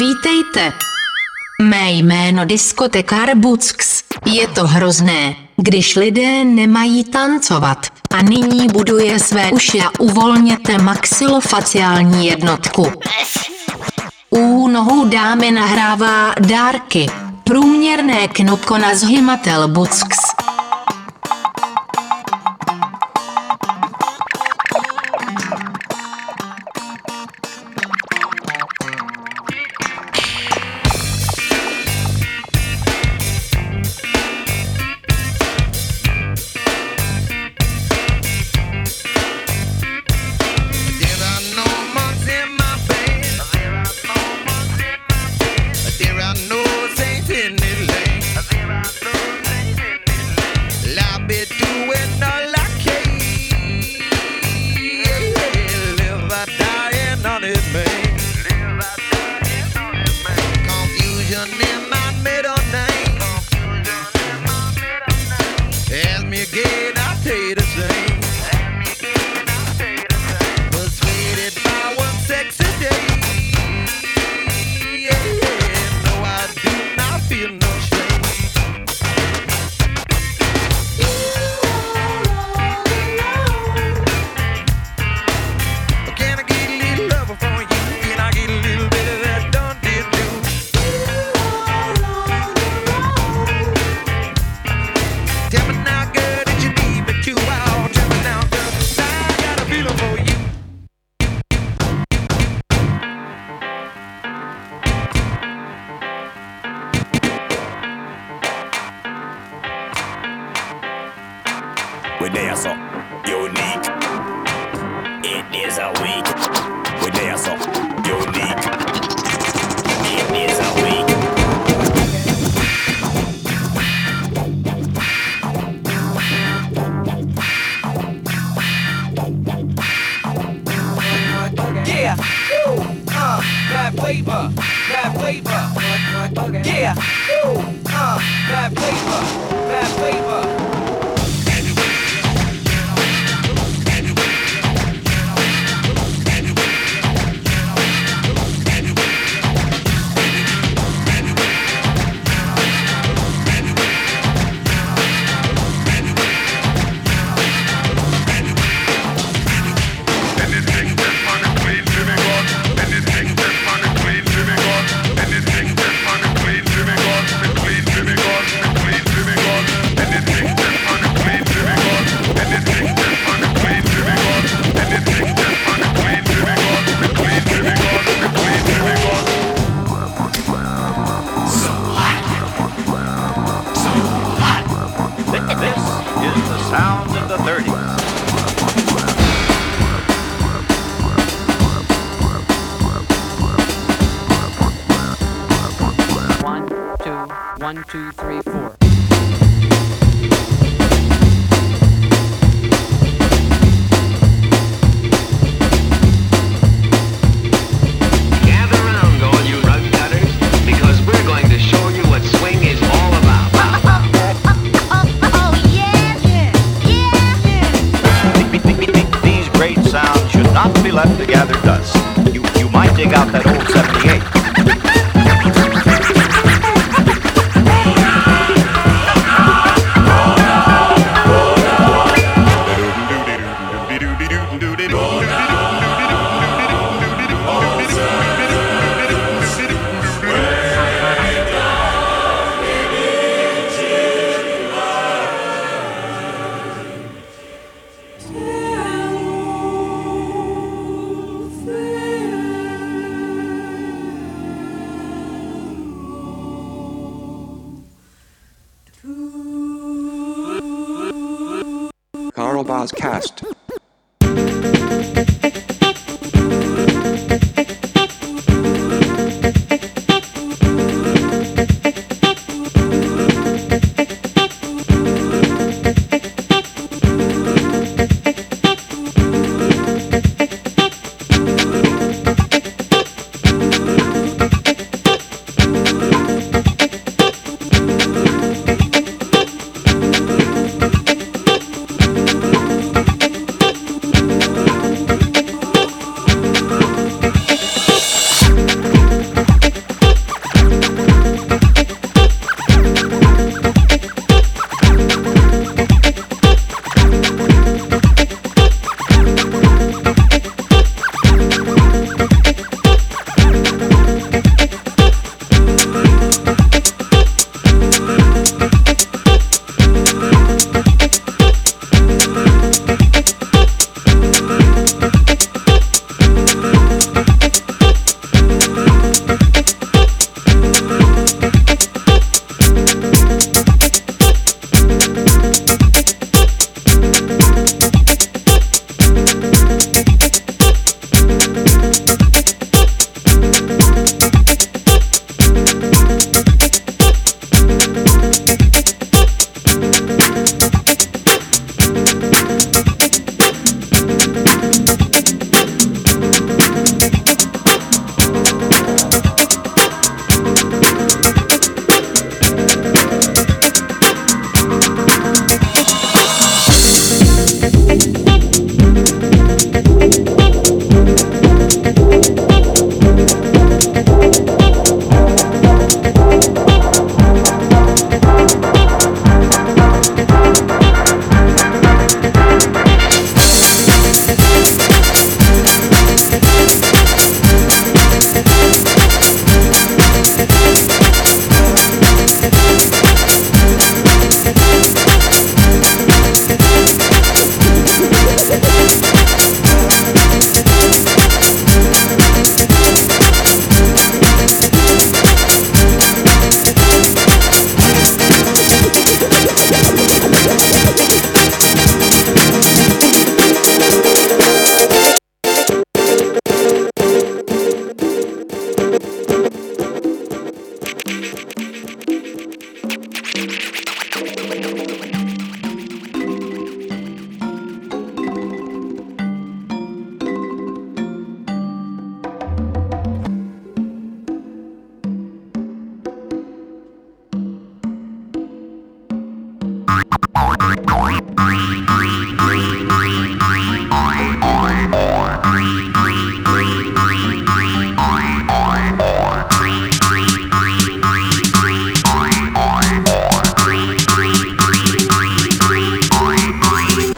Vítejte. Mé jméno Diskotekar Bucks. Je to hrozné, když lidé nemají tancovat. A nyní buduje své uši a uvolněte maxilofaciální jednotku. U nohou dámy nahrává dárky. Průměrné knopko na zhymatel Bucks. left to gather dust. You, you might dig out that old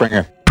Springer.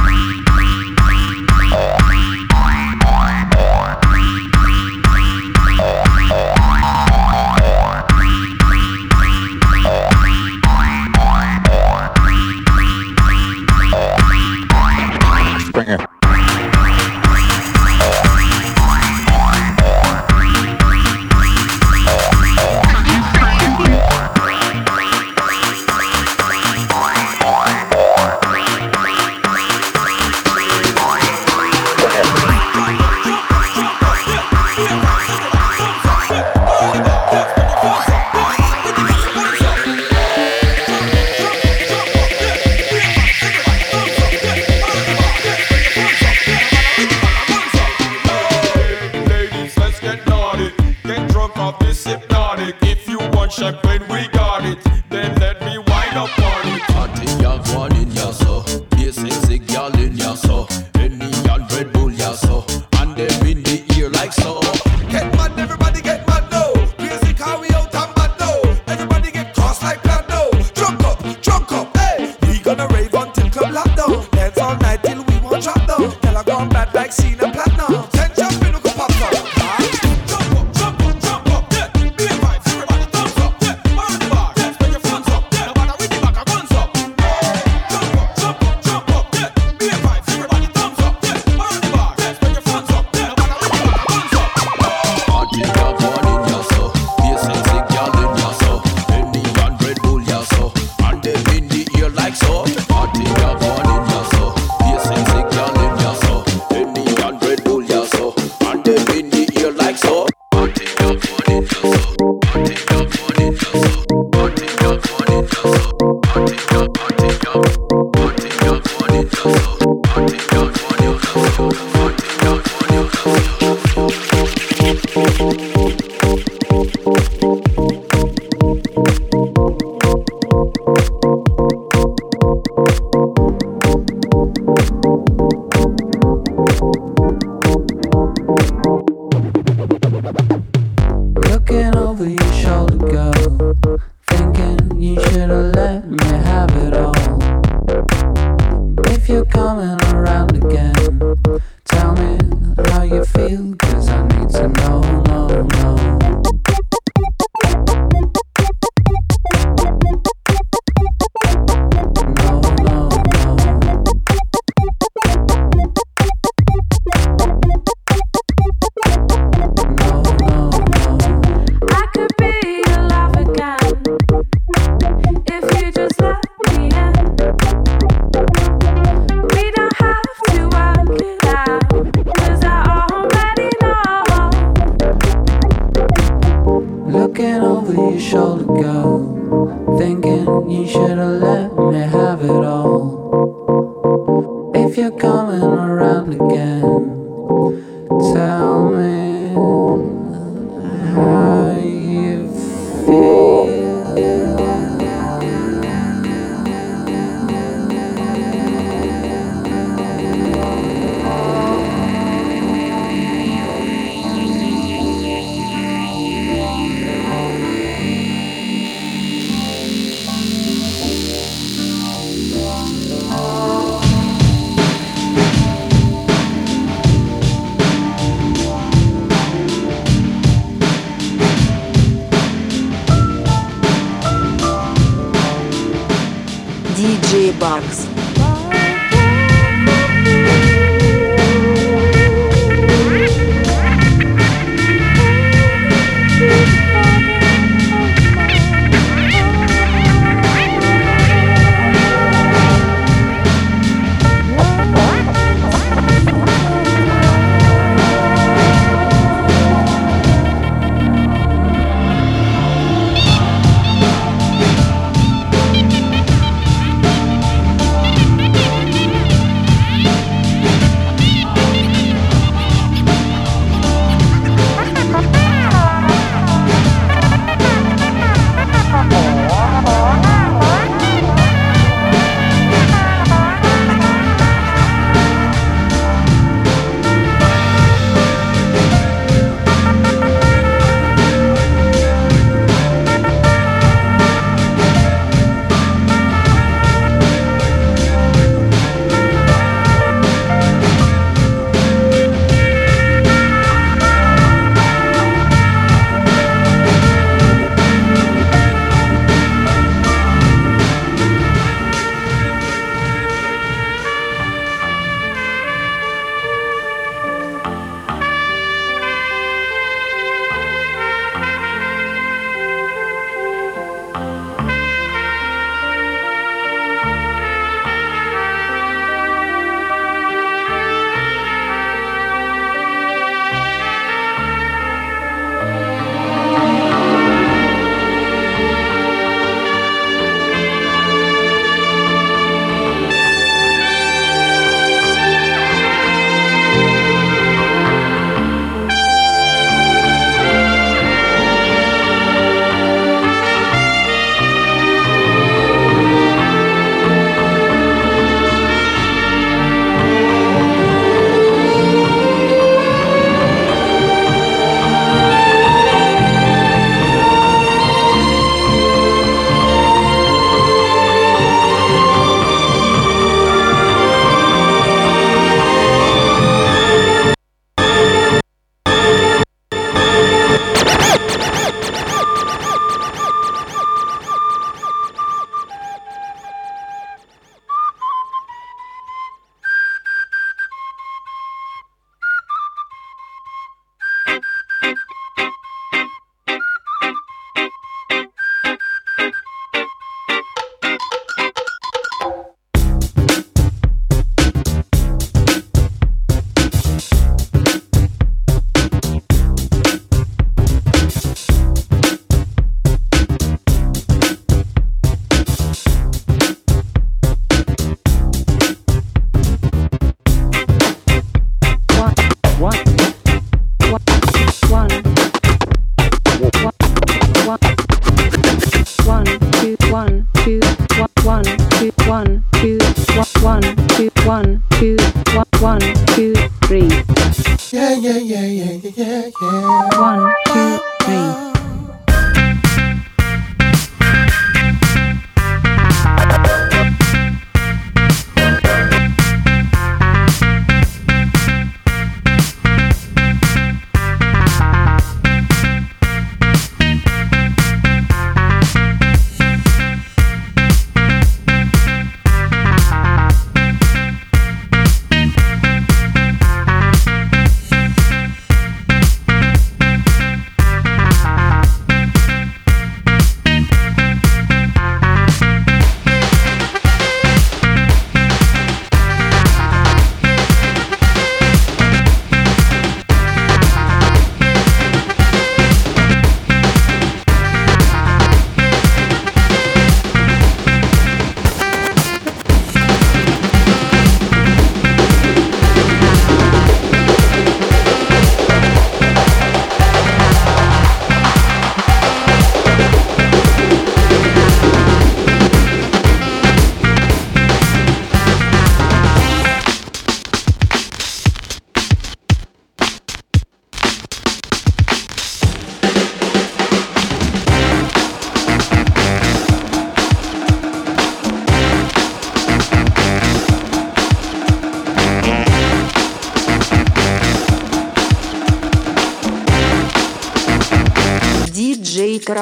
Bugs.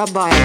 Диджей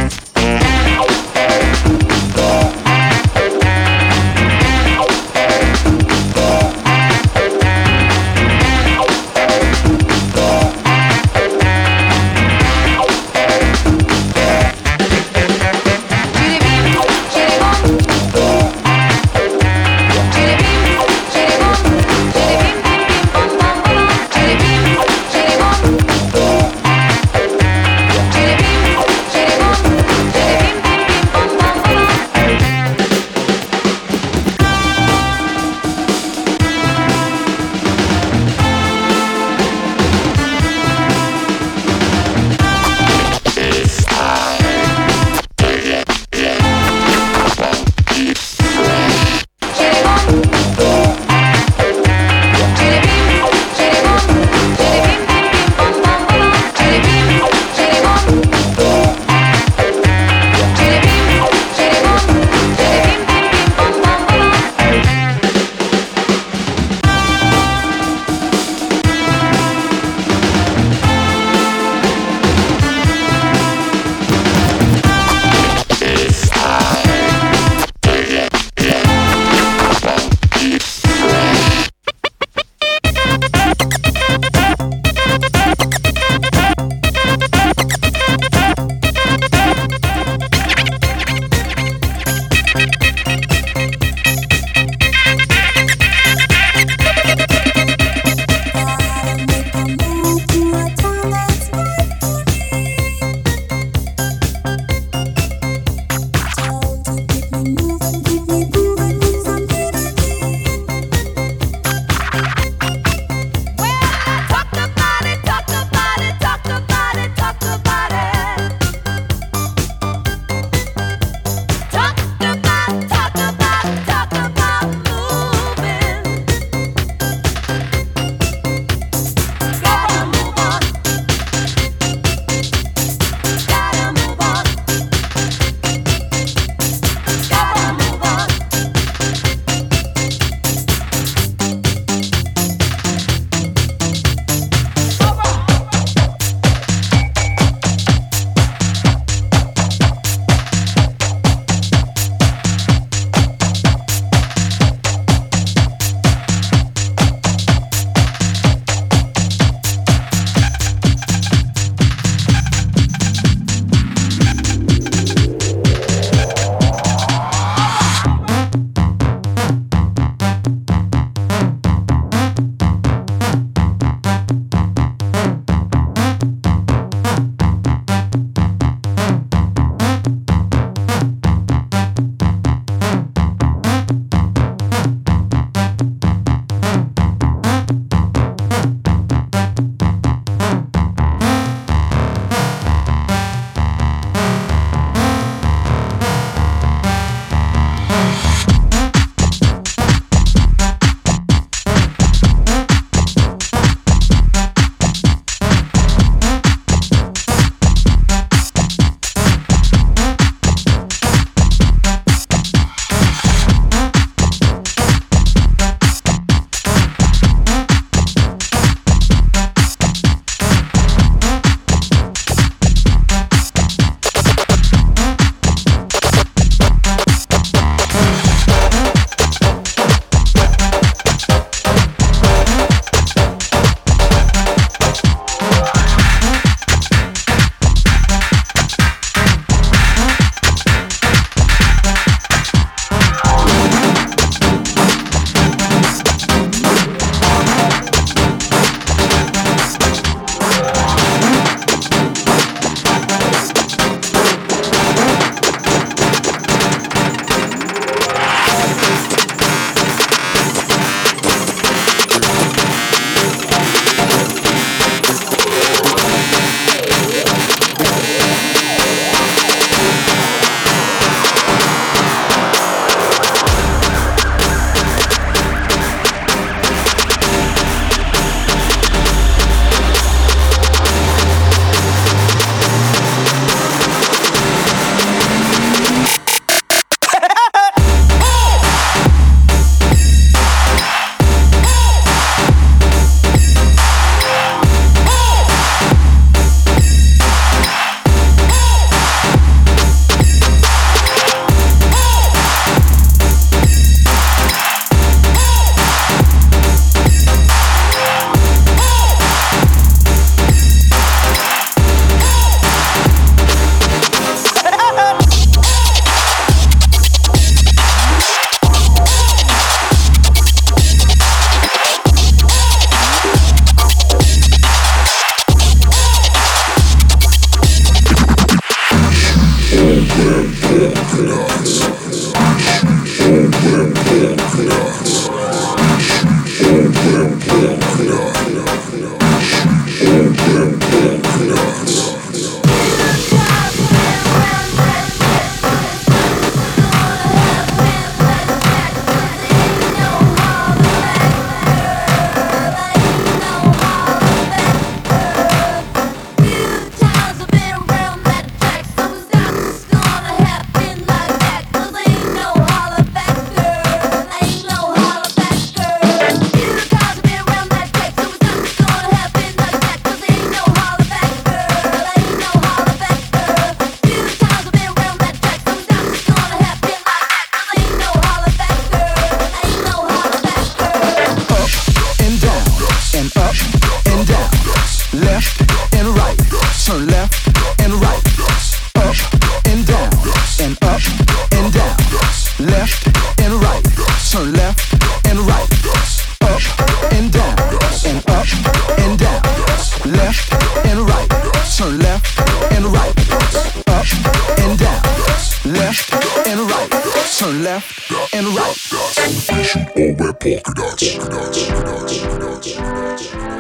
over polka dots. Polka dots. Polka dots. Polka dots. Polka dots.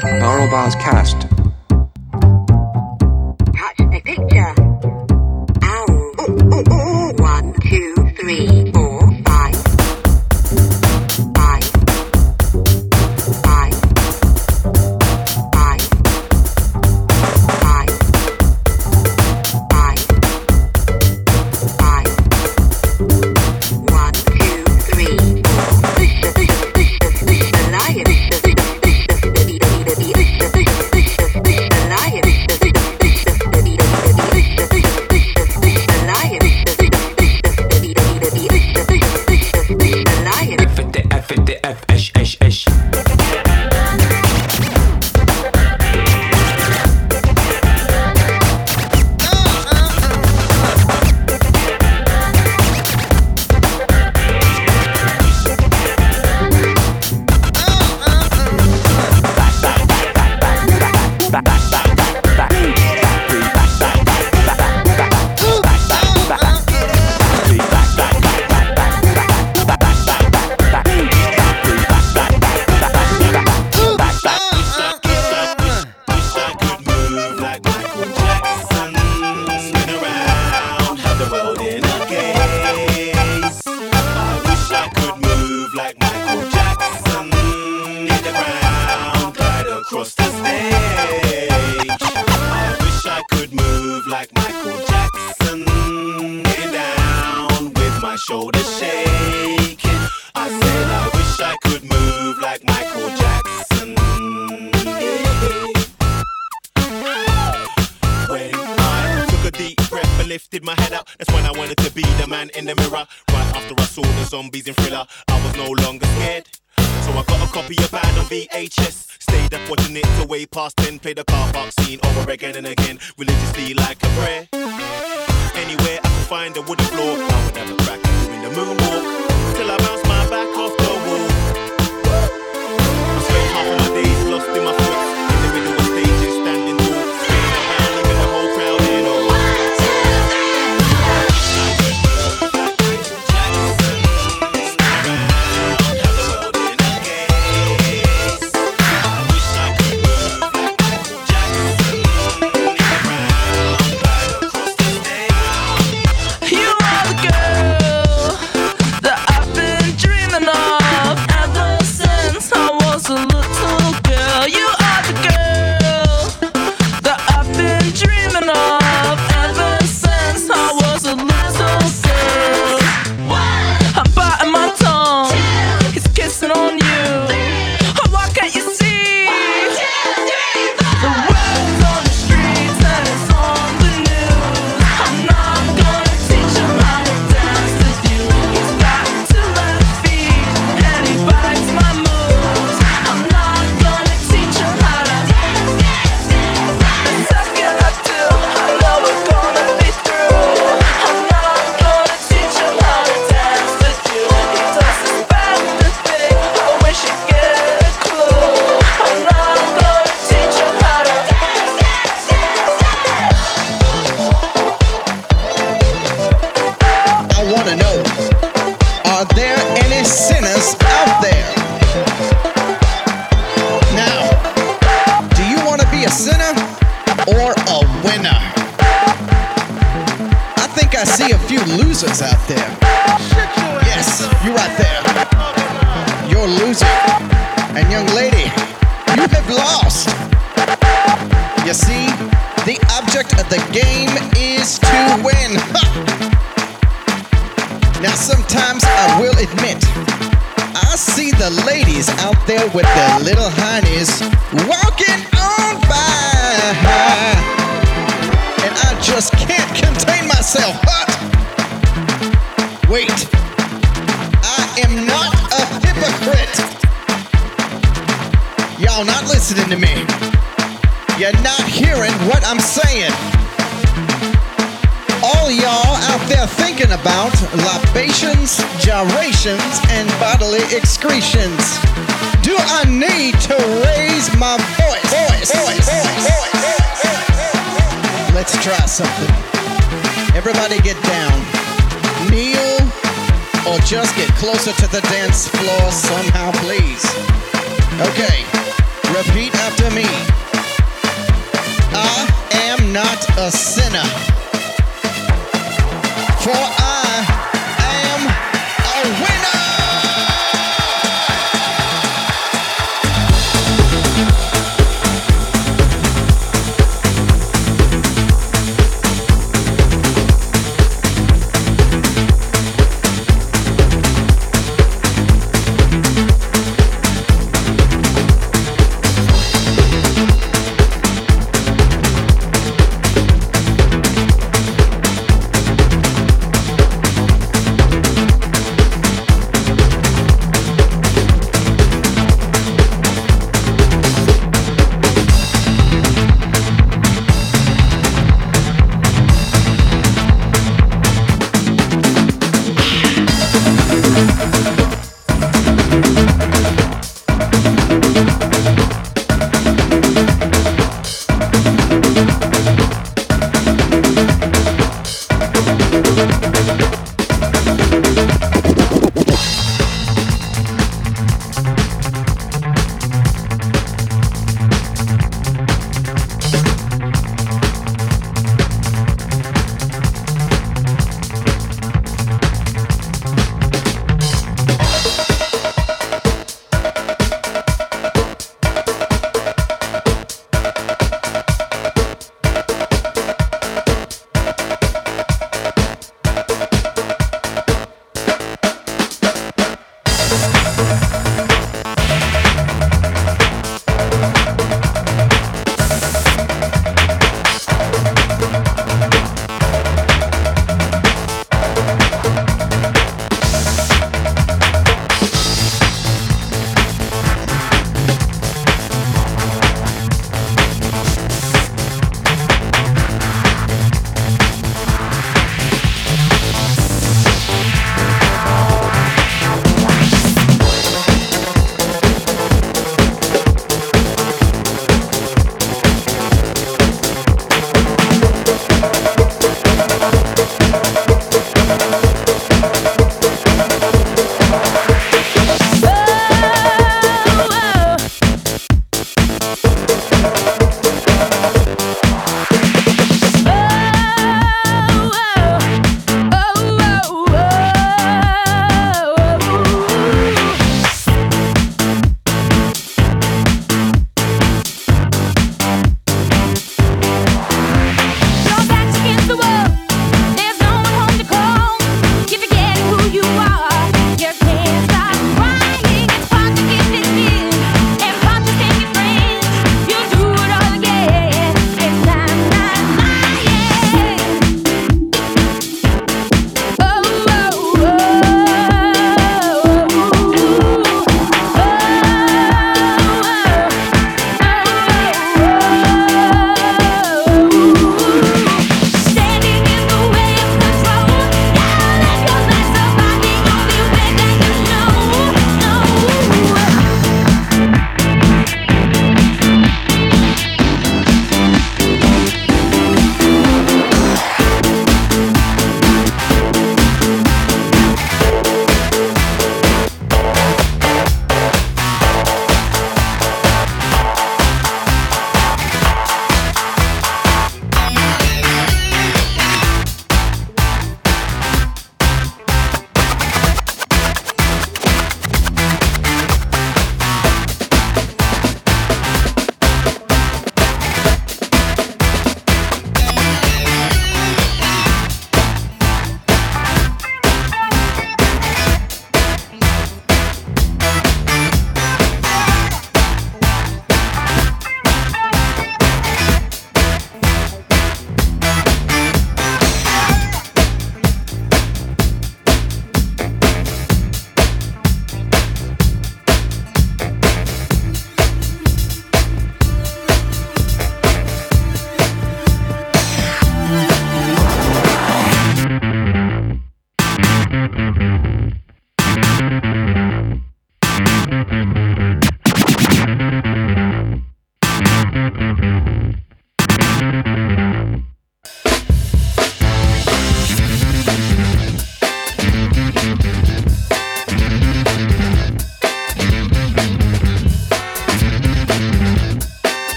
Polka dots. Cast. man in the mirror. Right after I saw the zombies in Thriller, I was no longer scared. So I got a copy of Bad on VHS. Stayed up watching it till way past 10. Played the car park scene over again and again, religiously like a prayer. Anywhere I could find a wooden floor.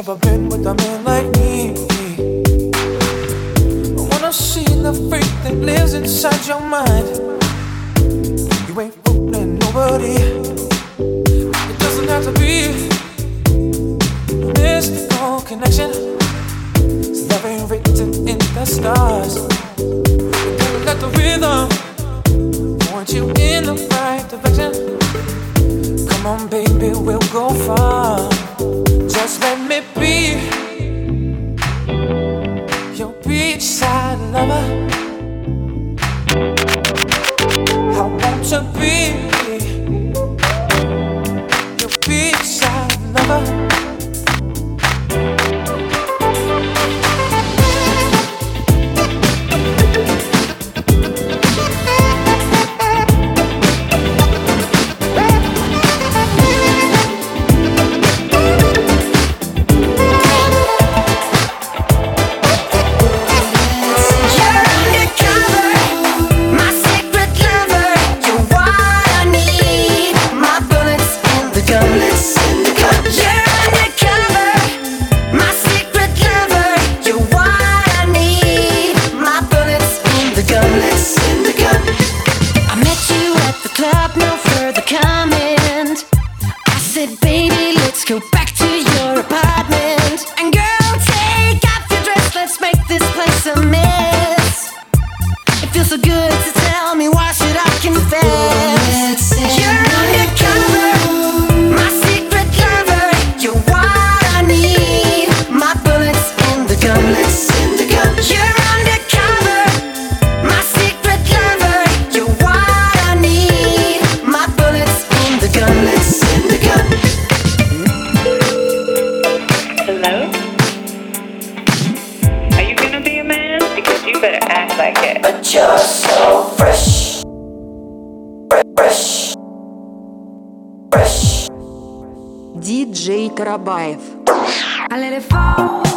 never been with a man like me. I wanna see the freak that lives inside your mind. Карабаев. I let it fall.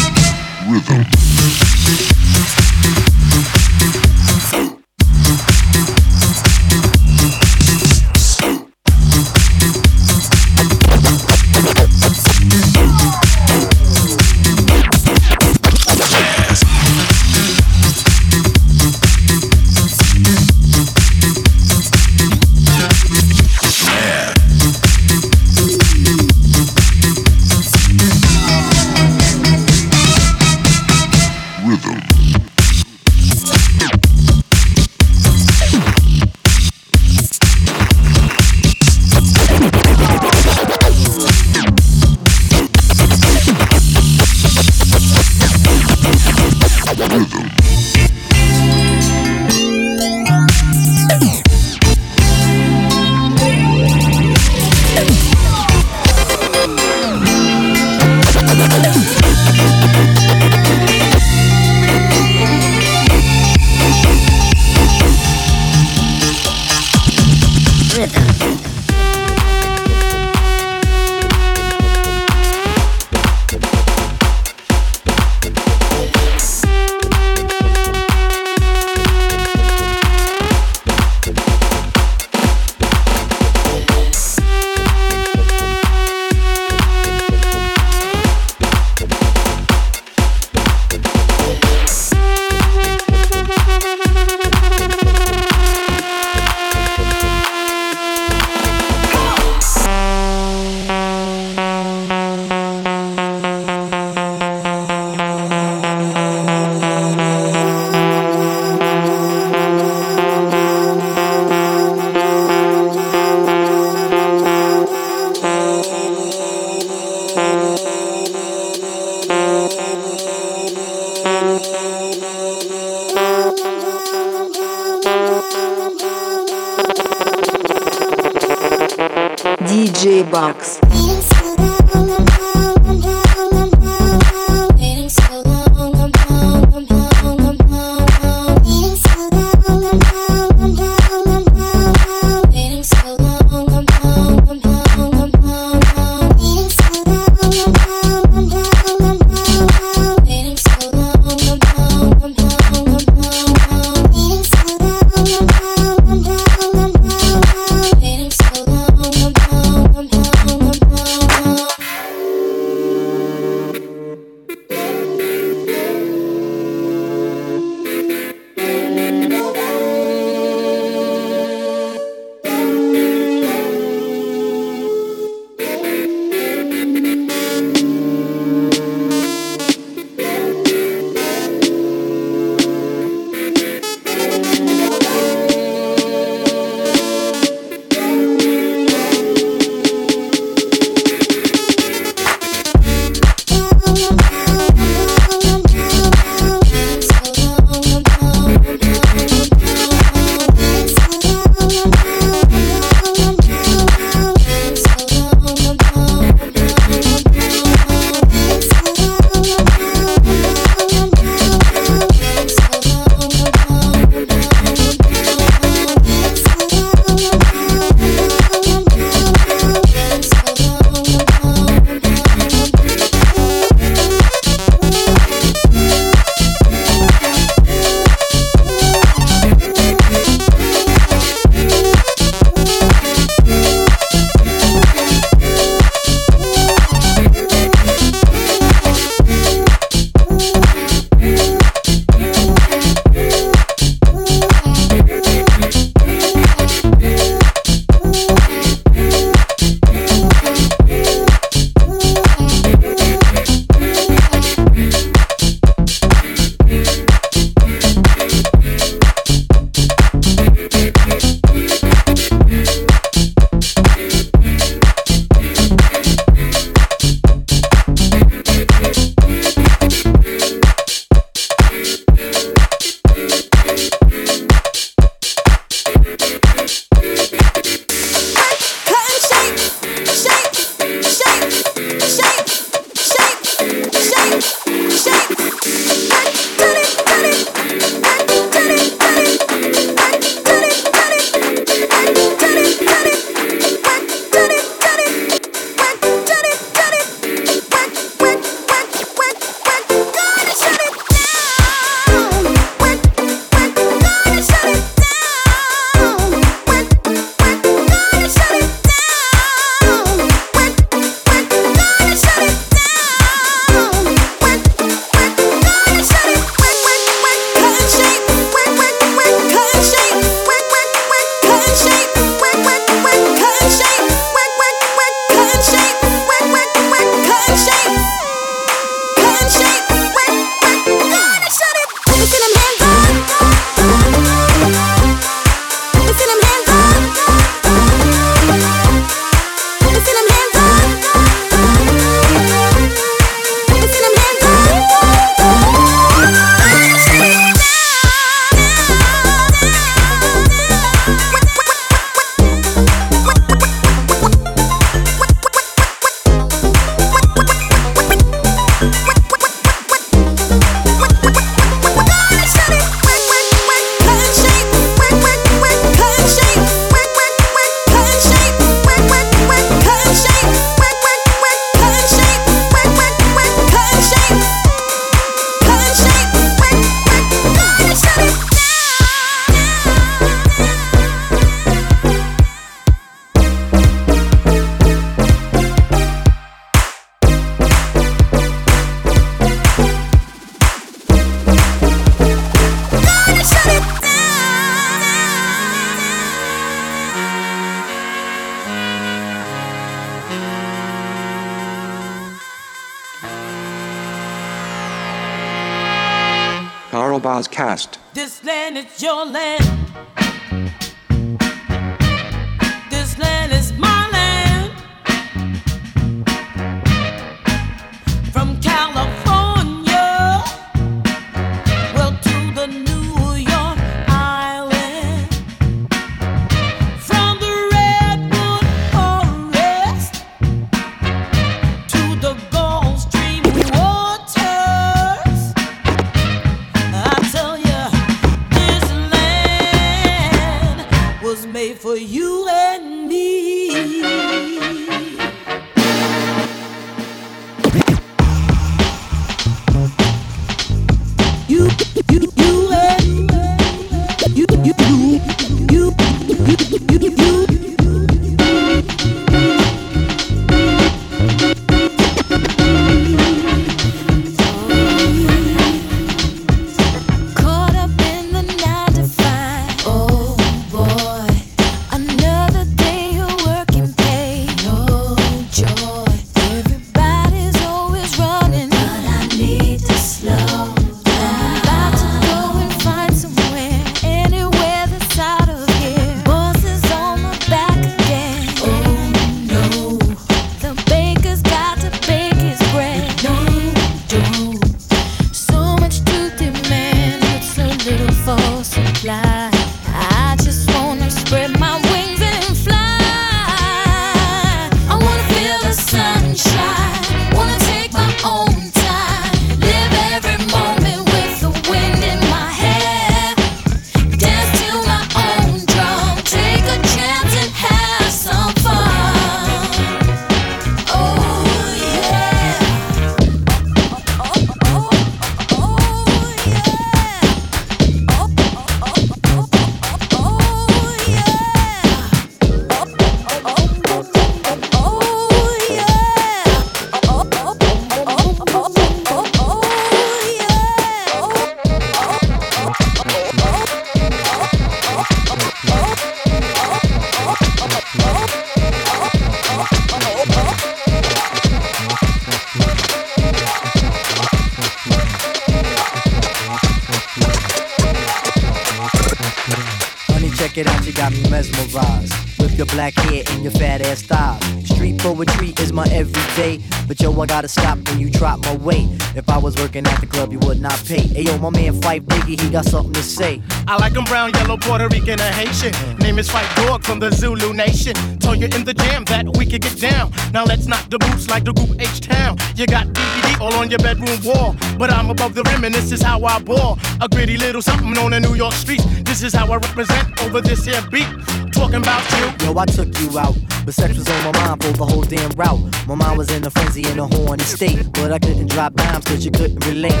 Your black hair and your fat ass thighs. Street poetry is my everyday. But yo, I gotta stop when you drop my weight. If I was working at the club, you would not pay. Hey yo, my man Fight Biggie, he got something to say. I like 'em brown, yellow, Puerto Rican, and Haitian. Name is Fight Dog from the Zulu Nation. Told you in the jam that we could get down. Now let's knock the boots like the group H Town. You got DVD all on your bedroom wall. But I'm above the rim and this is how I ball. A gritty little something on the New York streets. This is how I represent over this here beat. Talking about you. Yo, I took you out, but sex was on my mind for the whole damn route. My mind was in a frenzy in a horny state, but I couldn't drop dimes cause you couldn't relate. You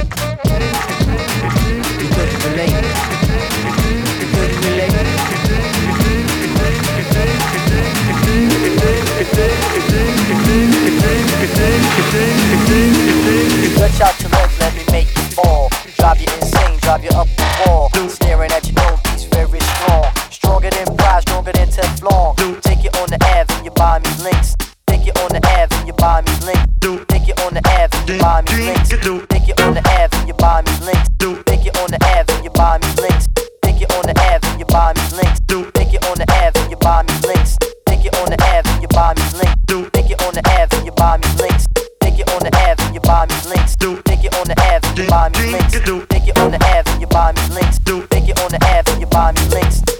couldn't relate. You couldn't relate. Stretch out your legs, let me make you fall. Drive you insane, drive you up the wall. Staring at your Stronger than pride, stronger than Teflon. Take you on the Ave and you buy me links. Take you on the Ave and you buy me links. Take you on the Ave and you buy me links. Take you on the Ave and you buy me links. Take you on the Ave and you buy me links. Take you on the Ave and you buy me links. Take you on the Ave and you buy me links. Take you on the Ave and you buy me links. Take you on the Ave and you buy me links. Take you on the Ave and you buy me links. Take you on the Ave and you buy me links. Take you on the Ave and you buy me links. Take you on the Ave and you buy me links.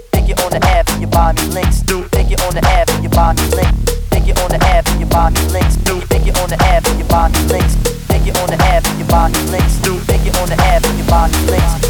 On the Ave and you buy me links. Take you on the Ave and you buy me links. Take you on the Ave and you buy me links. Take you on the Ave and you buy me links. Take you on the Ave and you buy me links. Take you on the Ave and you buy me links.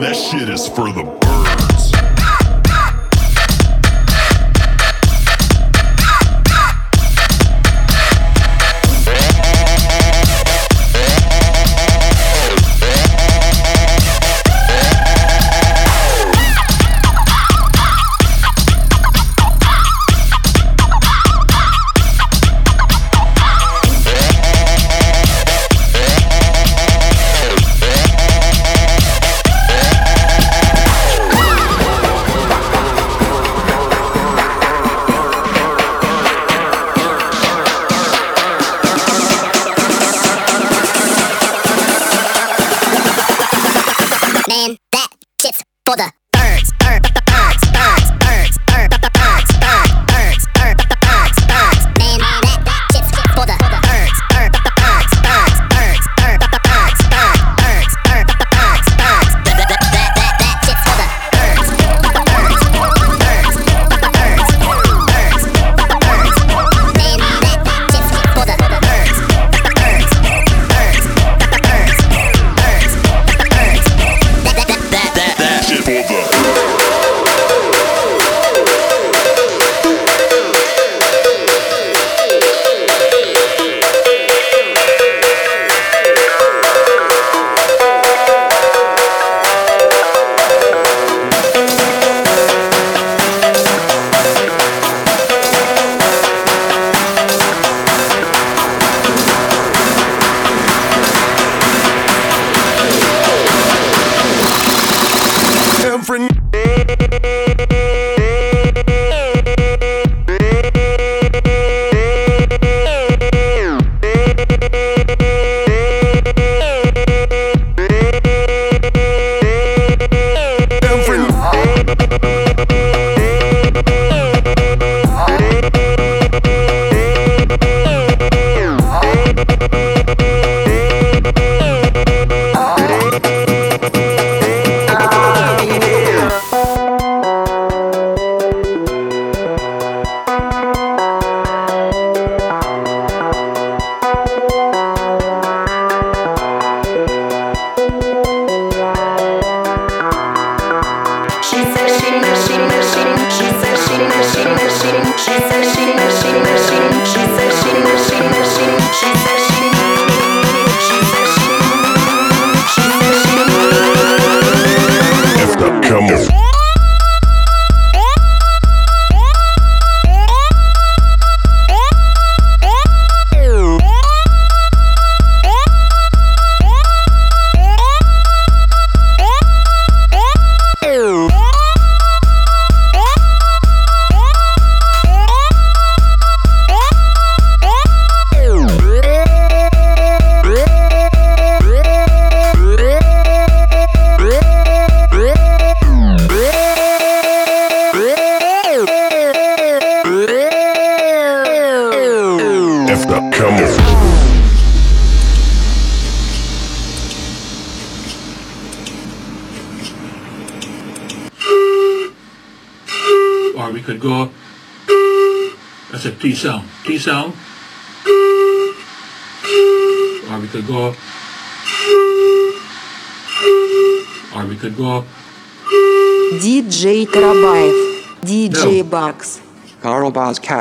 that shit is for the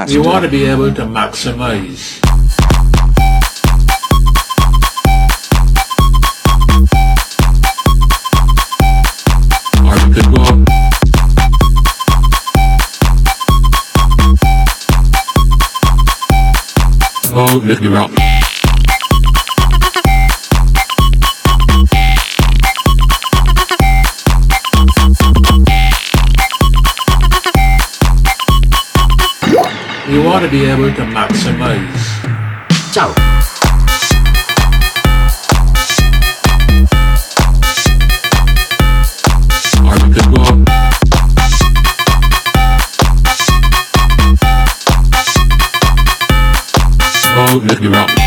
you want to be able to maximize. You. Oh, look around. want to be able to maximize. Ciao. Oh, let me rock.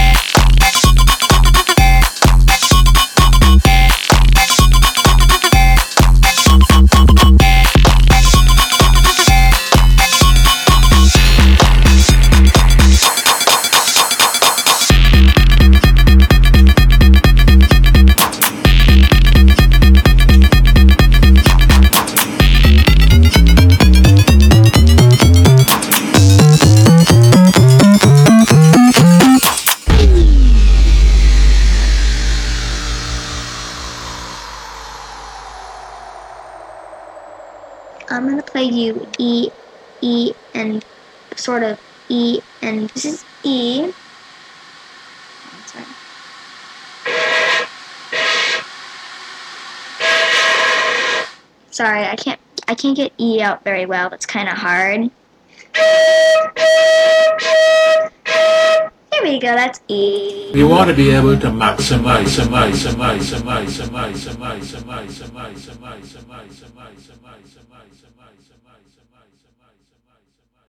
Sorry, I can't I can't get E out very well. That's kind of hard. There we go. That's E. You want to be able to maximize, maximize, maximize, maximize, maximize, maximize, maximize, maximize, maximize.